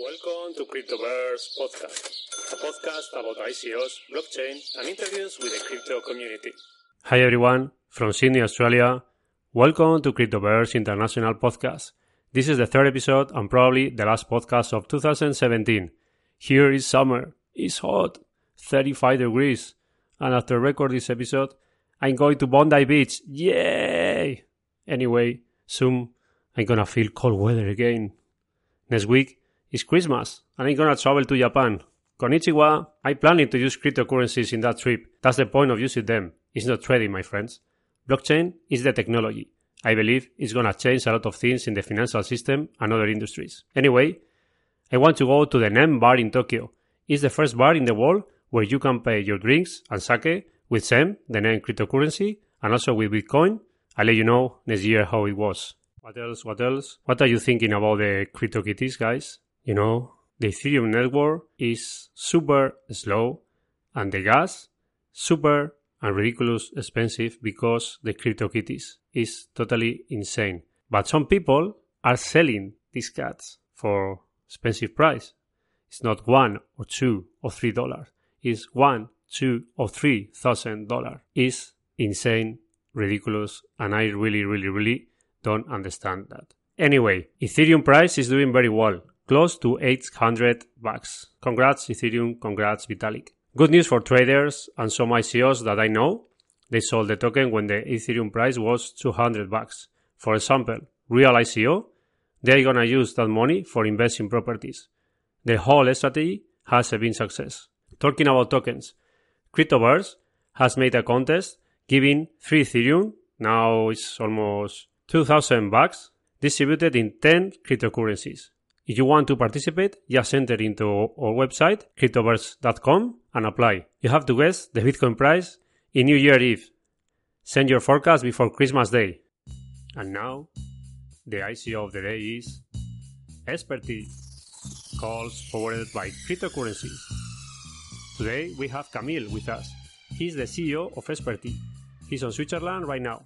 Welcome to Cryptoverse Podcast, a podcast about ICOs, blockchain, and interviews with the crypto community. Hi everyone, from Sydney, Australia. Welcome to Cryptoverse International Podcast. This is the third episode and probably the last podcast of 2017. Here is summer. It's hot, 35 degrees. And after record this episode, I'm going to Bondi Beach. Yay! Anyway, soon I'm gonna feel cold weather again. Next week is Christmas, and I'm gonna travel to Japan. Konnichiwa, I'm planning to use cryptocurrencies in that trip. That's the point of using them. It's not trading, my friends. Blockchain is the technology. I believe it's gonna change a lot of things in the financial system and other industries. Anyway, I want to go to the NEM bar in Tokyo. It's the first bar in the world where you can pay your drinks and sake with XEM, the NEM cryptocurrency, and also with Bitcoin. I'll let you know next year how it was. What else? What else? What are you thinking about the CryptoKitties, guys? You know, the Ethereum network is super slow and the gas super and ridiculous expensive because the crypto CryptoKitties is totally insane. But some people are selling these cats for expensive price. It's not one or two or three dollars. It's one, two or three thousand dollars. It's insane, ridiculous, and I really, really, really don't understand that. Anyway, Ethereum price is doing very well, close to 800 bucks. Congrats Ethereum, congrats Vitalik. Good news for traders and some ICOs that I know. They sold the token when the Ethereum price was 200 bucks. For example, real ICO, they're gonna use that money for investing properties. The whole strategy has been success. Talking about tokens, Cryptoverse has made a contest giving free Ethereum. Now it's almost 2000 bucks distributed in 10 cryptocurrencies. If you want to participate, just enter into our website, cryptoverse.com, and apply. You have to guess the Bitcoin price in New Year Eve. Send your forecast before Christmas Day. And now, the ICO of the day is Experty, calls forwarded by cryptocurrencies. Today we have Kamil with us. He's the CEO of Experty. He's on Switzerland right now.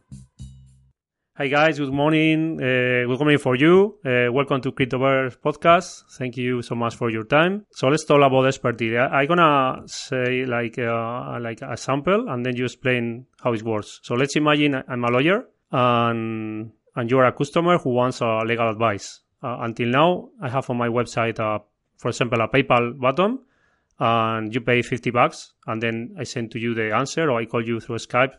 Hi guys, good morning. Uh, good morning for you. Uh, welcome to Cryptoverse podcast. Thank you so much for your time. So let's talk about Experty. I'm gonna say like uh, like a sample, and then you explain how it works. So let's imagine I'm a lawyer, and and you're a customer who wants a legal advice. Uh, until now, I have on my website, for example, a PayPal button, and you pay 50 bucks, and then I send to you the answer, or I call you through Skype.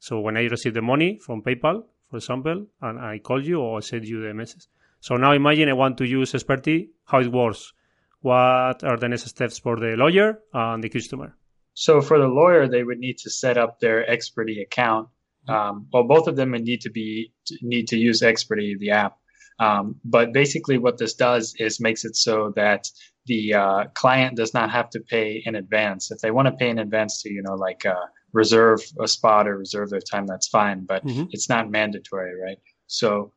So when I receive the money from PayPal, for example, and I call you or I send you the message. So now imagine I want to use Experty, how it works. What are the next steps for the lawyer and the customer? So for the lawyer, they would need to set up their Experty account. Um, well, both of them would need to be need to use Experty, the app. Um, but basically, what this does is makes it so that the uh, client does not have to pay in advance. If they want to pay in advance to, you know, like uh, reserve a spot or reserve their time, that's fine, but mm-hmm. it's not mandatory, right? So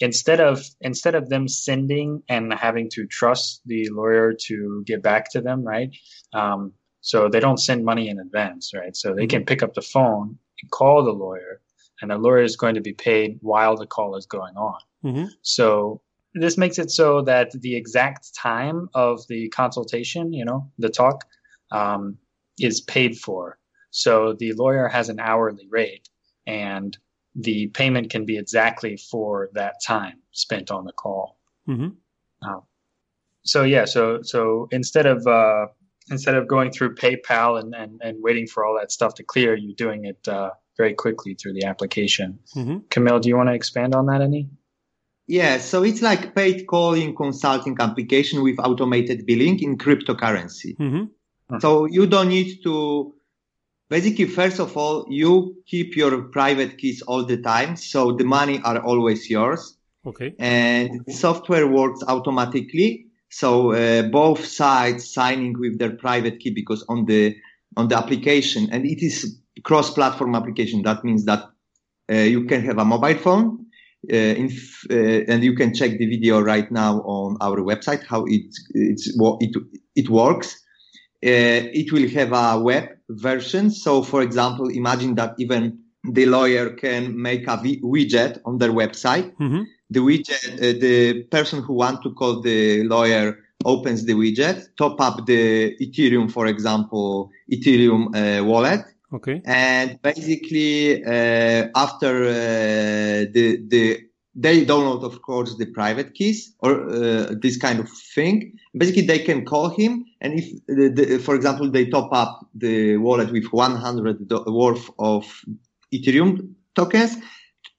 instead of instead of them sending and having to trust the lawyer to get back to them, right? Um, so they don't send money in advance, right? So they mm-hmm. can pick up the phone and call the lawyer, and the lawyer is going to be paid while the call is going on. Mm-hmm. So this makes it so that the exact time of the consultation, you know, the talk, um, is paid for so the lawyer has an hourly rate and the payment can be exactly for that time spent on the call. Mm-hmm. Uh, so yeah, so so instead of uh, instead of going through PayPal and, and, and waiting for all that stuff to clear, you're doing it uh, very quickly through the application. Mm-hmm. Kamil, do you want to expand on that any? Yeah, so it's like paid calling consulting application with automated billing in cryptocurrency. Mm-hmm. So you don't need to basically first of all you keep your private keys all the time so the money are always yours. Okay. And software works automatically so uh, both sides signing with their private key because on the on the application and it is cross platform application that means that uh, you can have a mobile phone uh, in, uh, and you can check the video right now on our website how it it's it it works. Uh, it will have a web version. So, for example, imagine that even the lawyer can make a widget on their website. Mm-hmm. The widget, uh, the person who want to call the lawyer opens the widget, top up the Ethereum, for example, Ethereum uh, wallet. Okay. And basically, uh, after uh, the the they download, of course, the private keys or uh, this kind of thing. Basically, they can call him, and if, the, the, for example, they top up the wallet with 100 worth of Ethereum tokens,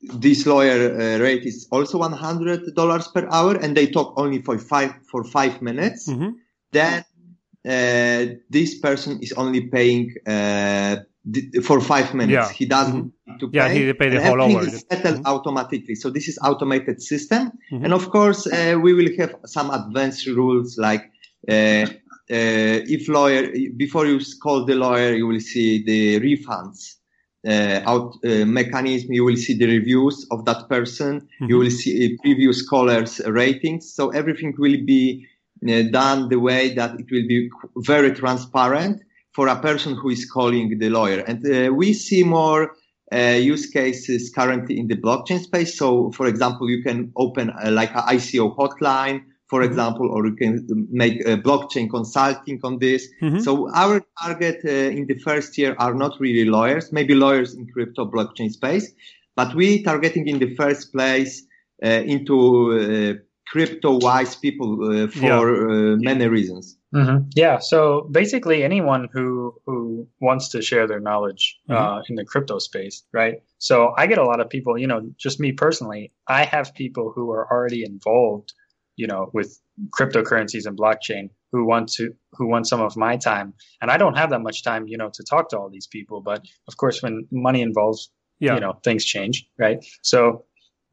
this lawyer uh, rate is also $100 per hour and they talk only for five for five minutes mm-hmm. then uh, this person is only paying uh, for five minutes yeah. he doesn't mm-hmm. to yeah he pay the whole hour is settled mm-hmm. automatically so this is automated system Mhm. and of course uh, we will have some advanced rules like uh, uh, if lawyer before you call the lawyer you will see the refunds uh, out uh, mechanism you will see the reviews of that person you Mhm. will see uh, previous callers ratings so everything will be uh, done the way that it will be very transparent for a person who is calling the lawyer and uh, we see more uh, use cases currently in the blockchain space so for example you can open uh, like an ico hotline for Mhm. example or you can make a blockchain consulting on this Mhm. so our target uh, in the first year are not really lawyers, maybe lawyers in crypto blockchain space, but we targeting in the first place uh, into uh, crypto wise people uh, for uh, many reasons. hmm Yeah. So basically, anyone who who wants to share their knowledge uh, in the crypto space, right? So I get a lot of people. You know, just me personally, I have people who are already involved, you know, with cryptocurrencies and blockchain who want to who want some of my time, and I don't have that much time, you know, to talk to all these people. But of course, when money involves yeah you know things change right so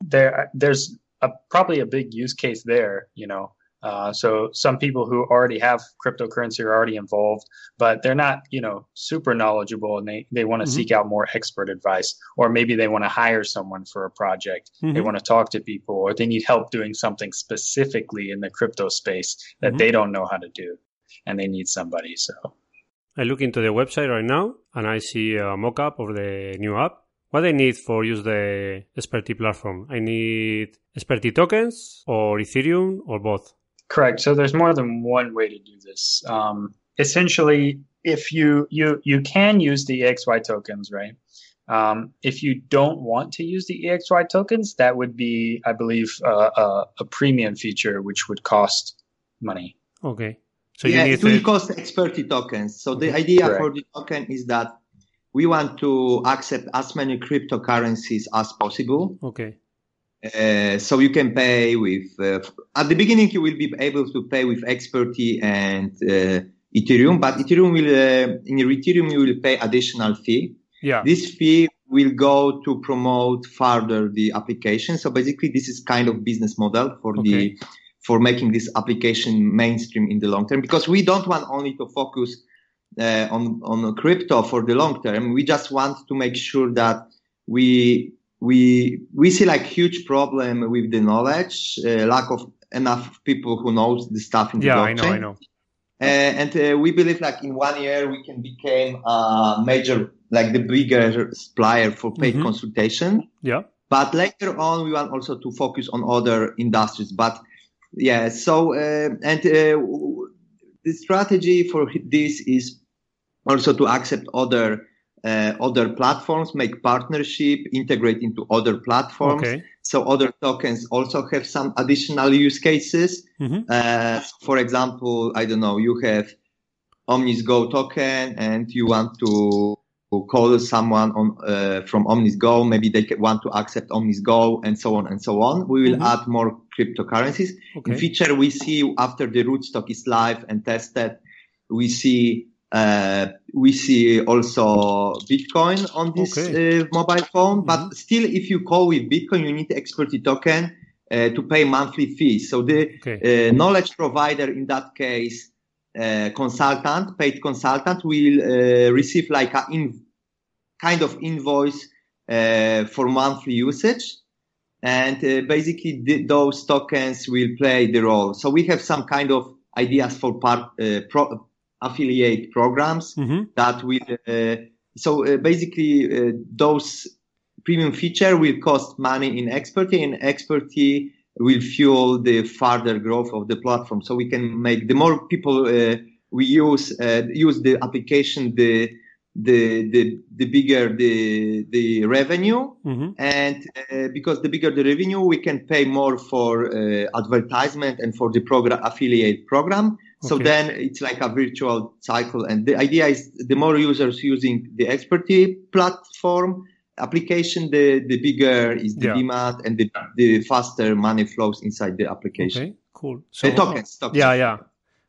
there there's a, probably a big use case there you know uh, so some people who already have cryptocurrency are already involved but they're not you know super knowledgeable and they, they want to Mhm. seek out more expert advice or maybe they want to hire someone for a project they Mhm. want to talk to people or they need help doing something specifically in the crypto space that Mhm. they don't know how to do and they need somebody so I look into the website right now and I see a mock-up of the new app. What I need for use the Experty platform? I need Experty tokens or Ethereum or both. Correct. So there's more than one way to do this. Um, essentially, if you you you can use the EXY tokens, right? Um, if you don't want to use the EXY tokens, that would be, I believe, uh, a, a premium feature which would cost money. Okay. So yeah, you need it will the- cost experty tokens. So the idea Correct. for the token is that we want to accept as many cryptocurrencies as possible. okay. Uh, so you can pay with uh, at the beginning you will be able to pay with experty and uh, ethereum but ethereum will uh, in ethereum you will pay additional fee Yeah. this fee will go to promote further the application so basically this is kind of business model for Okay. the for making this application mainstream in the long term because we don't want only to focus uh, on on crypto for the long term we just want to make sure that we we we see like huge problem with the knowledge, uh, lack of enough people who knows the stuff in the yeah, I know, I know. Uh, and uh, we believe like in one year we can become a major, like the bigger supplier for paid Mhm. consultation. Yeah. But later on, we want also to focus on other industries. But yeah, so uh, and uh, the strategy for this is also to accept other uh, other platforms, make partnership, integrate into other platforms. Okay. So other tokens also have some additional use cases. Mhm. Uh, for example, I don't know, you have OmiseGO token and you want to call someone on uh, from OmiseGO. Maybe they want to accept OmiseGO and so on and so on. We will Mhm. add more cryptocurrencies. In Okay. future, we see after the rootstock is live and tested, we see uh, we see also Bitcoin on this Okay. uh, mobile phone. But still, if you call with Bitcoin, you need Experty token uh, to pay monthly fees. So the Okay. uh, knowledge provider in that case, uh, consultant, paid consultant, will uh, receive like a in, kind of invoice uh, for monthly usage. And uh, basically, th- those tokens will play the role. So we have some kind of ideas for part uh, pro- affiliate programs hmm that will. Uh, so uh, basically, uh, those premium feature will cost money in Experty, and Experty will fuel the further growth of the platform. So we can make the more people uh, we use uh, use the application, the the the the bigger the the revenue, mm-hmm. and uh, because the bigger the revenue, we can pay more for uh, advertisement and for the program affiliate program. So okay. then it's like a virtual cycle, and the idea is the more users using the Experty platform application, the the bigger is the yeah. demand and the the faster money flows inside the application. Okay, cool. So uh, tokens, tokens. Yeah, yeah.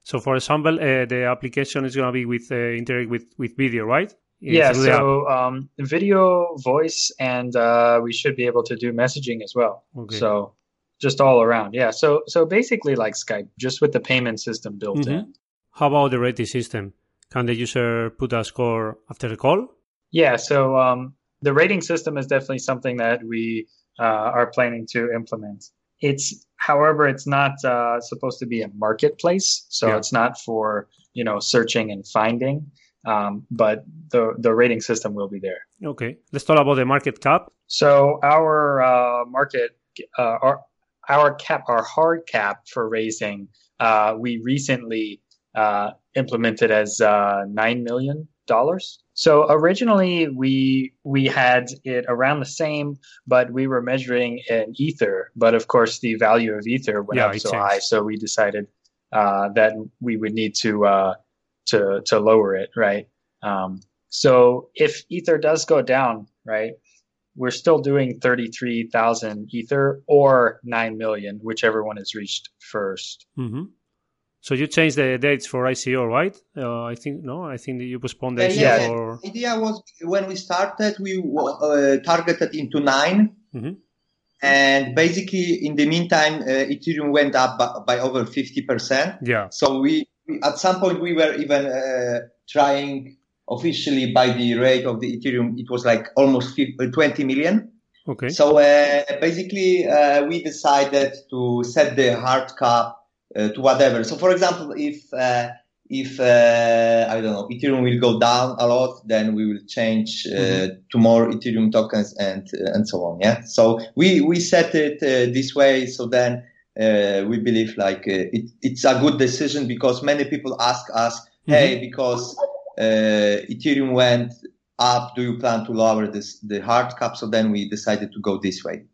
So, for example, uh, the application is going to be with uh, interact with with video, right? Yeah. so um, video, voice, and uh, we should be able to do messaging as well. Okay. So just all around, yeah. So so basically like Skype, just with the payment system built mm-hmm. in. How about the rating system? Can the user put a score after the call? Yeah. So um, the rating system is definitely something that we uh, are planning to implement. It's, however, it's not uh, supposed to be a marketplace, so yeah. it's not for you know searching and finding. Um, but the the rating system will be there. Okay, let's talk about the market cap. So our uh, market, uh, our our cap, our hard cap for raising, uh, we recently uh, implemented as nine million dollars. So originally we we had it around the same, but we were measuring in ether. But of course, the value of ether went yeah, up so changed. high, so we decided uh, that we would need to uh, to to lower it, right? Um, so if ether does go down, right, we're still doing thirty three thousand ether or nine million, whichever one is reached 1st mm-hmm. So you changed the dates for ICO, right? Uh, I think no, I think you postponed the uh, ICO. Yeah, or... the idea was when we started, we uh, targeted into 9 mm-hmm. and basically in the meantime, uh, Ethereum went up by, by, over fifty percent. Yeah. So we, we, at some point we were even uh, trying officially by the rate of the Ethereum, it was like almost 50, uh, 20 million. Okay. So basically, we decided to set the hard cap to whatever. So, for example, if uh, if uh, I don't know Ethereum will go down a lot, then we will change mm-hmm. to more Ethereum tokens and and so on. Yeah. So we we set it this way. So then we believe like it, it's a good decision because many people ask us, mm-hmm. hey, because Ethereum went up, do you plan to lower this the hard cap? So then we decided to go this way.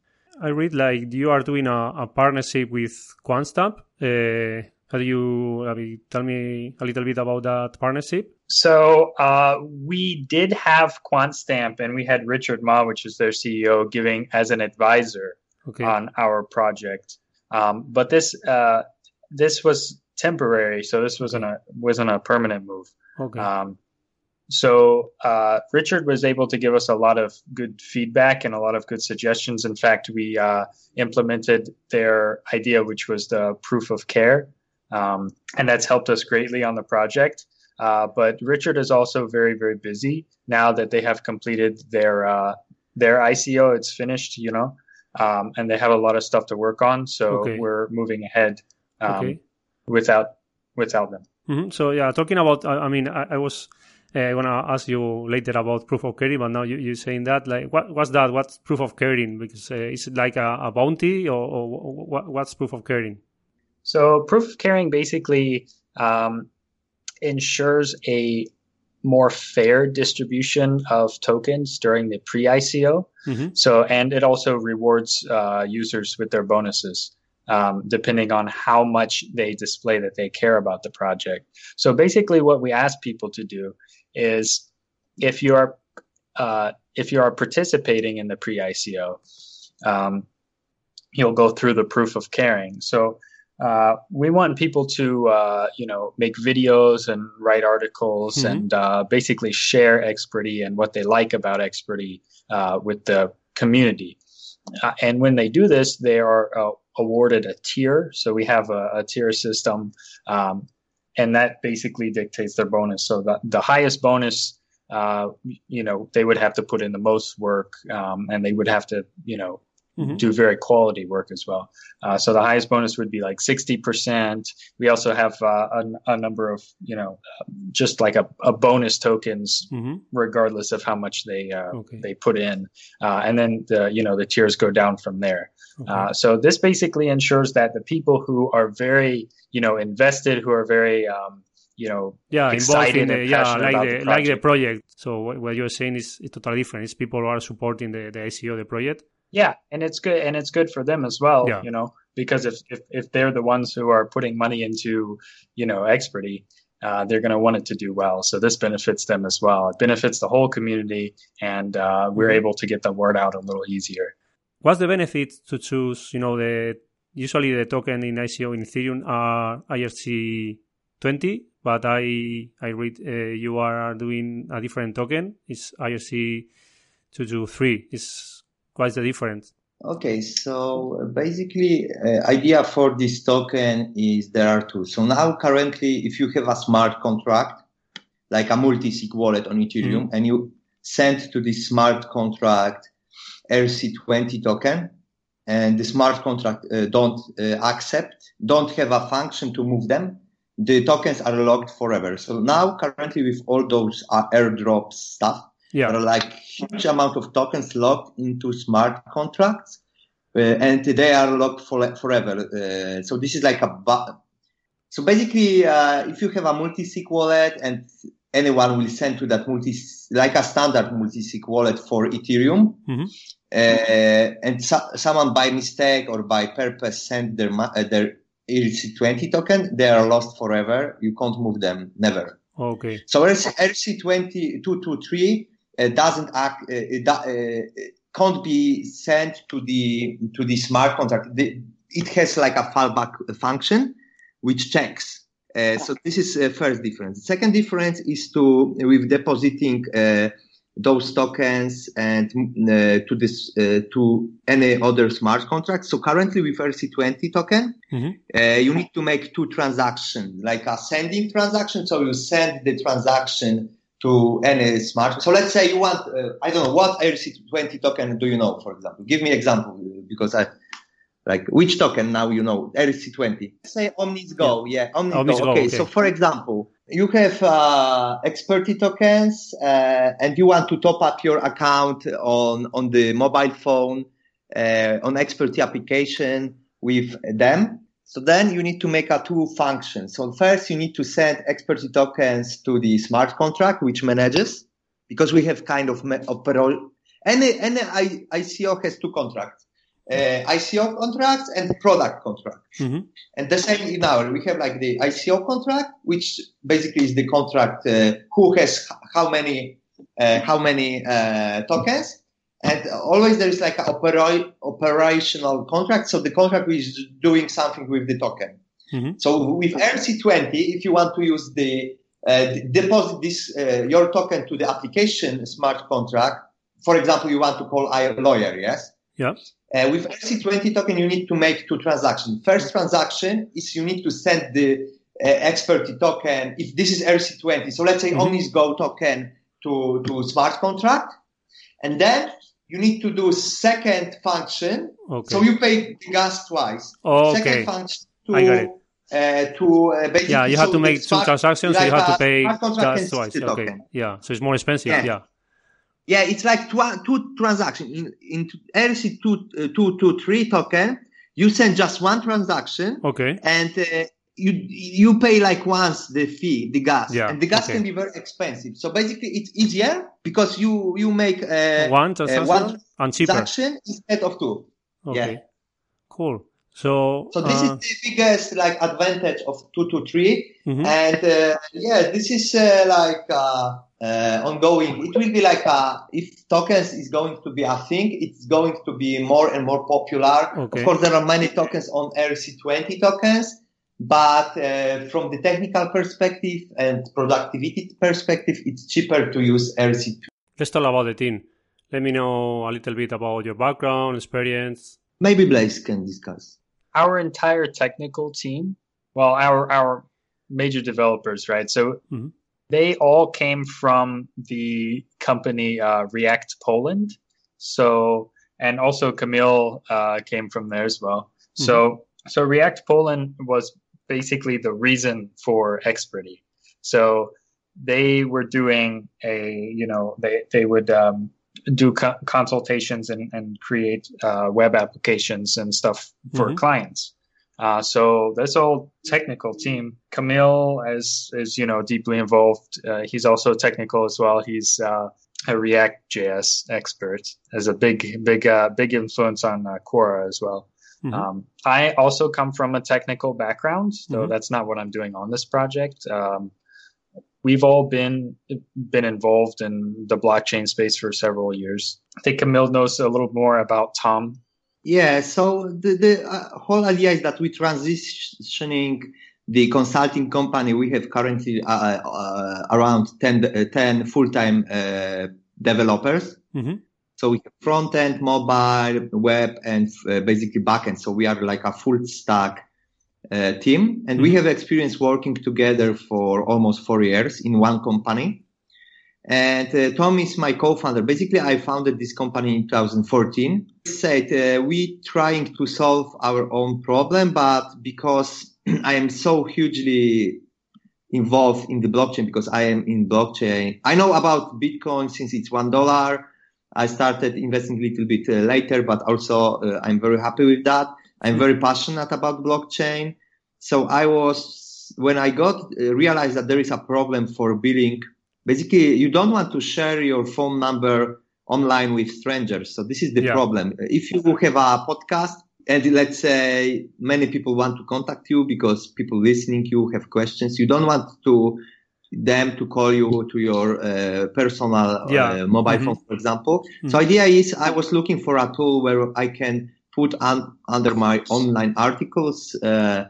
I read like you are doing a, a partnership with QuantStamp. Uh, how do you, I mean, tell me a little bit about that partnership? So uh, we did have QuantStamp, and we had Richard Ma, which is their CEO, giving as an advisor okay. on our project. Um, but this uh, this was temporary, so this wasn't a wasn't a permanent move. Okay. Um, so uh, Richard was able to give us a lot of good feedback and a lot of good suggestions. In fact, we uh, implemented their idea, which was the proof of care, um, and that's helped us greatly on the project. Uh, but Richard is also very, very busy now that they have completed their uh, their ICO. It's finished, you know, um, and they have a lot of stuff to work on. So okay. we're moving ahead um, okay. without without them. Mm-hmm. So yeah, talking about, I, I mean, I, I was I'm gonna ask you later about proof of caring, but now you, you're saying that like what, what's that? What's proof of caring? Because uh, is it like a, a bounty or, or what, what's proof of caring? So proof of caring basically um, ensures a more fair distribution of tokens during the pre-ICO. Mm-hmm. So and it also rewards uh, users with their bonuses. Um, depending on how much they display that they care about the project. So basically, what we ask people to do is if you are uh, if you are participating in the pre-ICO, um, you'll go through the proof of caring. So uh, we want people to uh, you know make videos and write articles mm-hmm. and uh, basically share Experty and what they like about Experty uh, with the community. Uh, and when they do this, they are awarded a tier. So we have a, a tier system um, and that basically dictates their bonus. So the, the highest bonus, uh, you know, they would have to put in the most work, um, and they would have to, you know, mm-hmm. do very quality work as well. Uh, so the highest bonus would be like 60%. We also have uh, a, a, number of, you know, just like a, a bonus tokens, mm-hmm. regardless of how much they uh, okay. they put in. Uh, and then the, you know, the tiers go down from there. Okay. Uh, so this basically ensures that the people who are very, you know, invested, who are very, um, you know, yeah, involved in the, yeah, like the, the like the project. So what you're saying is, is totally different. It's people who are supporting the, the ICO, the project, yeah, and it's good, and it's good for them as well. Yeah. You know, because if, if if they're the ones who are putting money into, you know, Experty, uh, they're going to want it to do well. So this benefits them as well. It benefits the whole community, and uh, we're mm-hmm. able to get the word out a little easier. What's the benefit to choose? You know, the usually the token in ICO in Ethereum are ERC twenty, but I I read uh, you are doing a different token. It's ERC two two three. Is What's the difference? Okay, so basically, uh, idea for this token is there are two. So now, currently, if you have a smart contract, like a multi-sig wallet on Ethereum, mm. and you send to this smart contract ERC20 token, and the smart contract uh, don't uh, accept, don't have a function to move them, the tokens are locked forever. So now, currently, with all those uh, airdrop stuff, yeah. There are like huge amount of tokens locked into smart contracts, uh, and they are locked for forever. Uh, so this is like a bu- so basically, uh, if you have a multi-sig wallet and anyone will send to that multi like a standard multi-sig wallet for Ethereum, mm-hmm. uh, and so- someone by mistake or by purpose send their uh, their ERC20 token, they are lost forever. You can't move them, never. Okay. So ERC20 223 uh, doesn't act, uh, it, uh, can't be sent to the to the smart contract. The, it has like a fallback function which checks. Uh, so this is the first difference. Second difference is to with depositing uh, those tokens and uh, to this to any other smart contract. So currently with ERC20 token, mm-hmm. you need to make two transactions, like a sending transaction. So you send the transaction to any smart. So let's say you want, uh, I don't know, what ERC20 token do you know, for example? Give me example because I, like which token now you know ERC20. Say OmiseGO, yeah, yeah Omnis, OmiseGO. Go. Okay. okay. so for example, you have uh, Experty tokens uh, and you want to top up your account on on the mobile phone uh, on Experty application with them. So then you need to make a two functions. So first you need to send experty tokens to the smart contract, which manages, because we have kind of opero- any, any ICO has two contracts. Uh, ICO contracts and product contracts. Mm-hmm. And the same in our, we have like the ICO contract, which basically is the contract, uh, who has how many, uh, how many, uh, tokens and always there is like an opera- operational contract. So the contract is doing something with the token. Mm-hmm. So with ERC20, if you want to use the uh, deposit this uh, your token to the application smart contract, for example, you want to call a lawyer, yes? Yeah. Uh, with ERC20 token, you need to make two transactions. First transaction is you need to send the uh, experty token. If this is ERC20, so let's say mm-hmm. OmiseGO token to to smart contract, and then you need to do second function. Okay. So you pay the gas twice. Oh, okay. Second function to, I got it. Uh, to uh, basically, yeah, you have so to make two transactions, so you have to pay gas twice. Okay, yeah, so it's more expensive. Yeah, yeah, yeah it's like two, two transactions in in ERC two uh, two two three token. You send just one transaction. Okay, and uh, you you pay like once the fee, the gas, yeah, and the gas okay. can be very expensive. So basically, it's easier because you you make uh, one transaction, uh, one and cheaper. transaction instead of two. Okay, yeah. cool. So so this uh, is the biggest like advantage of two to 3 mm-hmm. and uh, yeah, this is uh, like uh, ongoing. It will be like if tokens is going to be a thing, it's going to be more and more popular. Okay. Of course, there are many tokens on ERC20 tokens but uh, from the technical perspective and productivity perspective, it's cheaper to use ERC2. Let's talk about the team. Let me know a little bit about your background, experience. Maybe Blaze can discuss. Our entire technical team, well, our our major developers, right? So mm-hmm. they all came from the company uh, React Poland. So and also Kamil uh, came from there as well. Mm-hmm. So so React Poland was basically the reason for Experty. So they were doing a you know they they would um, do co- consultations and, and create uh, web applications and stuff for mm-hmm. clients. Uh, so this whole technical team, Kamil is is you know deeply involved. Uh, he's also technical as well. He's uh, a React JS expert, has a big big uh, big influence on uh, Quora as well. Mm-hmm. Um, I also come from a technical background, so mm-hmm. that's not what I'm doing on this project. Um, we've all been been involved in the blockchain space for several years. I think Kamil knows a little more about Tom. Yeah, so the, the uh, whole idea is that we're transitioning the consulting company. We have currently uh, uh, around 10, uh, 10 full-time uh, developers. Mm-hmm. So we have front end, mobile, web, and uh, basically backend. So we are like a full stack uh, team, and mm-hmm. we have experience working together for almost four years in one company. And uh, Tom is my co-founder. Basically, I founded this company in 2014. Said uh, we trying to solve our own problem, but because I am so hugely involved in the blockchain, because I am in blockchain, I know about Bitcoin since it's one dollar. I started investing a little bit uh, later, but also uh, I'm very happy with that. I'm very passionate about blockchain. So I was, when I got, uh, realized that there is a problem for billing. Basically, you don't want to share your phone number online with strangers. So this is the yeah. problem. If you have a podcast and let's say many people want to contact you because people listening you have questions, you don't want to them to call you to your uh, personal uh, yeah. mobile mm-hmm. phone, for example. Mm-hmm. So idea is I was looking for a tool where I can put un- under my online articles uh,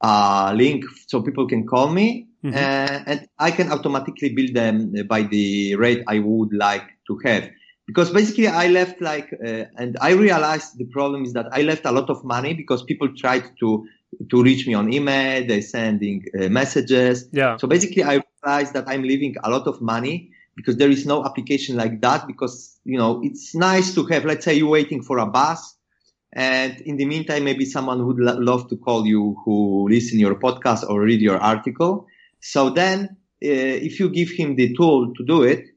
a link so people can call me mm-hmm. uh, and I can automatically bill them by the rate I would like to have. Because basically I left like, uh, and I realized the problem is that I left a lot of money because people tried to to reach me on email. They're sending uh, messages. Yeah. So basically, I realized that I'm leaving a lot of money because there is no application like that. Because you know, it's nice to have. Let's say you're waiting for a bus, and in the meantime, maybe someone would lo- love to call you who listen your podcast or read your article. So then, uh, if you give him the tool to do it,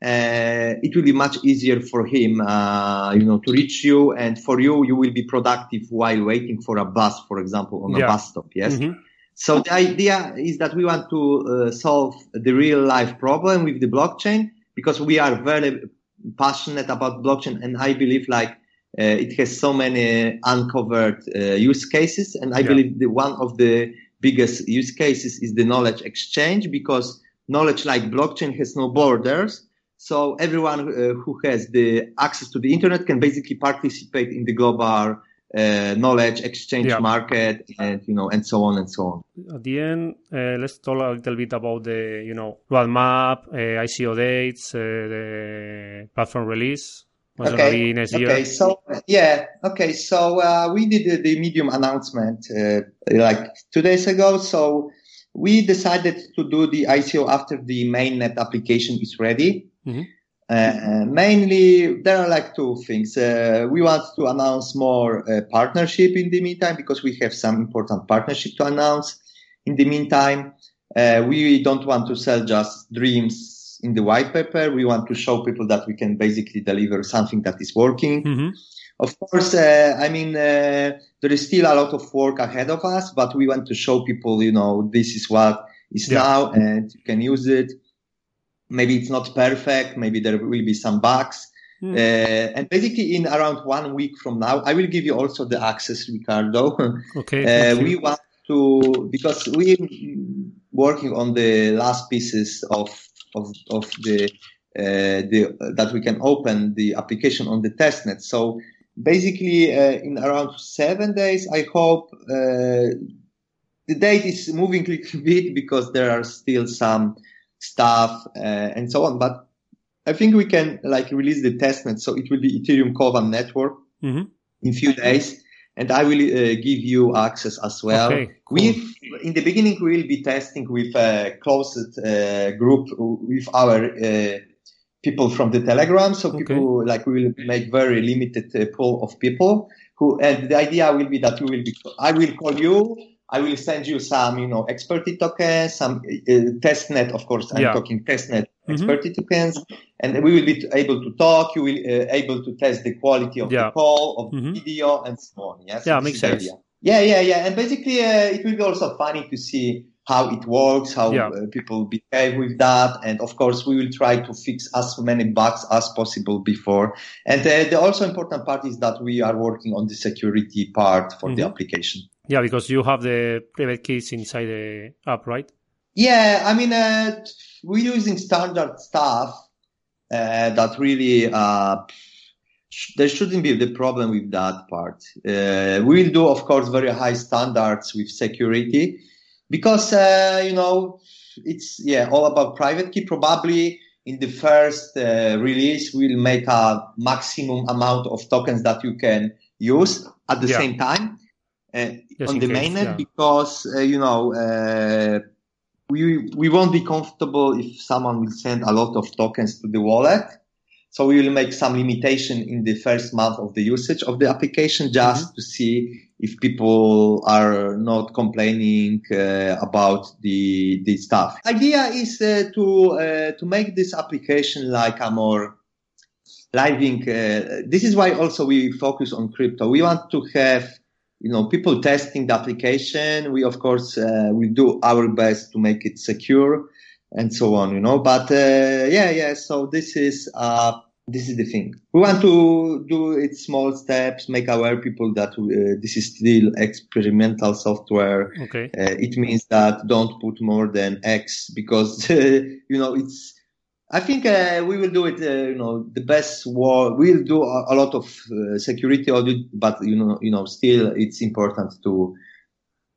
uh, it will be much easier for him, uh, you know, to reach you. And for you, you will be productive while waiting for a bus, for example, on yeah. a bus stop. Yes. Mm-hmm. So the idea is that we want to uh, solve the real life problem with the blockchain because we are very passionate about blockchain. And I believe like, uh, it has so many uncovered uh, use cases. And I yeah. believe the one of the biggest use cases is the knowledge exchange because knowledge like blockchain has no borders so everyone uh, who has the access to the internet can basically participate in the global uh, knowledge exchange yeah. market and you know and so on and so on at the end uh, let's talk a little bit about the you know roadmap uh, ico dates uh, the platform release okay. okay so yeah okay so uh, we did the, the medium announcement like two days ago so we decided to do the ico after the mainnet application is ready Mm-hmm. Uh, mainly, there are like two things. Uh, we want to announce more uh, partnership in the meantime because we have some important partnership to announce. In the meantime, uh, we don't want to sell just dreams in the white paper. We want to show people that we can basically deliver something that is working. Mm-hmm. Of course, uh, I mean, uh, there is still a lot of work ahead of us, but we want to show people, you know, this is what is yeah. now and you can use it maybe it's not perfect. Maybe there will be some bugs. Mm. Uh, and basically, in around one week from now, I will give you also the access, Ricardo. Okay. uh, we want to because we're working on the last pieces of of of the uh, the that we can open the application on the testnet. So basically, uh, in around seven days, I hope. Uh, the date is moving a little bit because there are still some stuff uh, and so on. But I think we can like release the testnet, so it will be Ethereum Kovan network mm-hmm. in few days, and I will uh, give you access as well. Okay, cool. We in the beginning we will be testing with a closed uh, group with our uh, people from the Telegram. So Okay. people like we will make very limited uh, pool of people who, and the idea will be that you will be, I will call you. I will send you some, you know, Experty tokens, some uh, testnet, of course. I'm Yeah. talking testnet Mhm. Experty tokens, and we will be able to talk. You will uh, able to test the quality of Yeah. the call, of Mhm. the video, and so on. Yes, Yeah, this makes sense. idea. Yeah, yeah, yeah. And basically, uh, it will be also funny to see how it works, how Yeah. uh, people behave with that. And of course, we will try to fix as many bugs as possible before. And uh, the also important part is that we are working on the security part for the Mhm. application. Yeah, because you have the private keys inside the app, right? Yeah, I mean, uh, we're using standard stuff uh, that really uh, sh- there shouldn't be the problem with that part. Uh, we will do, of course, very high standards with security because uh, you know it's yeah all about private key. Probably in the first uh, release, we'll make a maximum amount of tokens that you can use at the Yeah. same time. Uh, on the case, mainnet yeah. because uh, you know uh, we we won't be comfortable if someone will send a lot of tokens to the wallet. So we will make some limitation in the first month of the usage of the application just Mm-hmm. to see if people are not complaining uh, about the the stuff. Idea is uh, to uh, to make this application like a more living. Uh, this is why also we focus on crypto. We want to have you know people testing the application. We of course uh, we do our best to make it secure and so on. You know, but uh, yeah, yeah. So this is uh, this is the thing. We want to do it small steps, make aware people that uh, this is still experimental software. Okay. Uh, it means that don't put more than X because you know it's. I think uh, we will do it. Uh, you know, the best war. We'll do a, a lot of uh, security audit, but you know, you know, still it's important to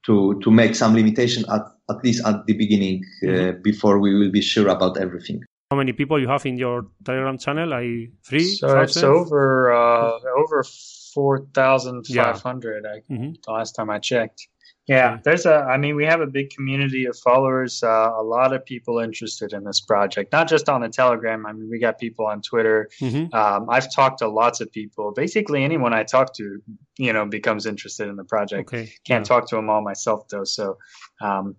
to to make some limitation at at least at the beginning uh, before we will be sure about everything. How many people you have in your Telegram channel? I three. So it's over uh, over four thousand five hundred. I Mhm. the last time I checked. Yeah, there's a. I mean, we have a big community of followers. Uh, a lot of people interested in this project, not just on the Telegram. I mean, we got people on Twitter. Mhm. Um, I've talked to lots of people. Basically, anyone I talk to, you know, becomes interested in the project. Okay. Can't talk to them all myself though, so um,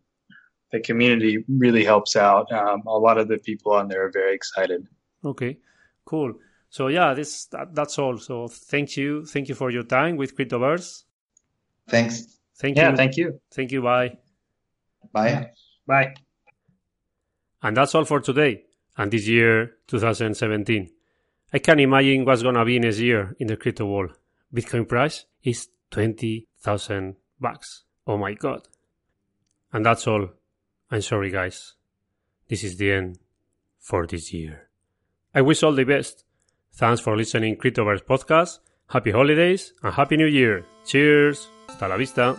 the community really helps out. Um, a lot of the people on there are very excited. Okay, cool. So yeah, this that, that's all. So thank you, thank you for your time with Cryptoverse. Thanks. Thank Yeah, you, thank you. thank you. Bye. Bye. Bye. And that's all for today and this year 2017. I can imagine what's gonna be next year in the crypto world. Bitcoin price is twenty thousand bucks. Oh my god. And that's all. I'm sorry guys. This is the end for this year. I wish all the best. Thanks for listening Cryptoverse podcast. Happy holidays and happy new year. Cheers. Hasta la vista.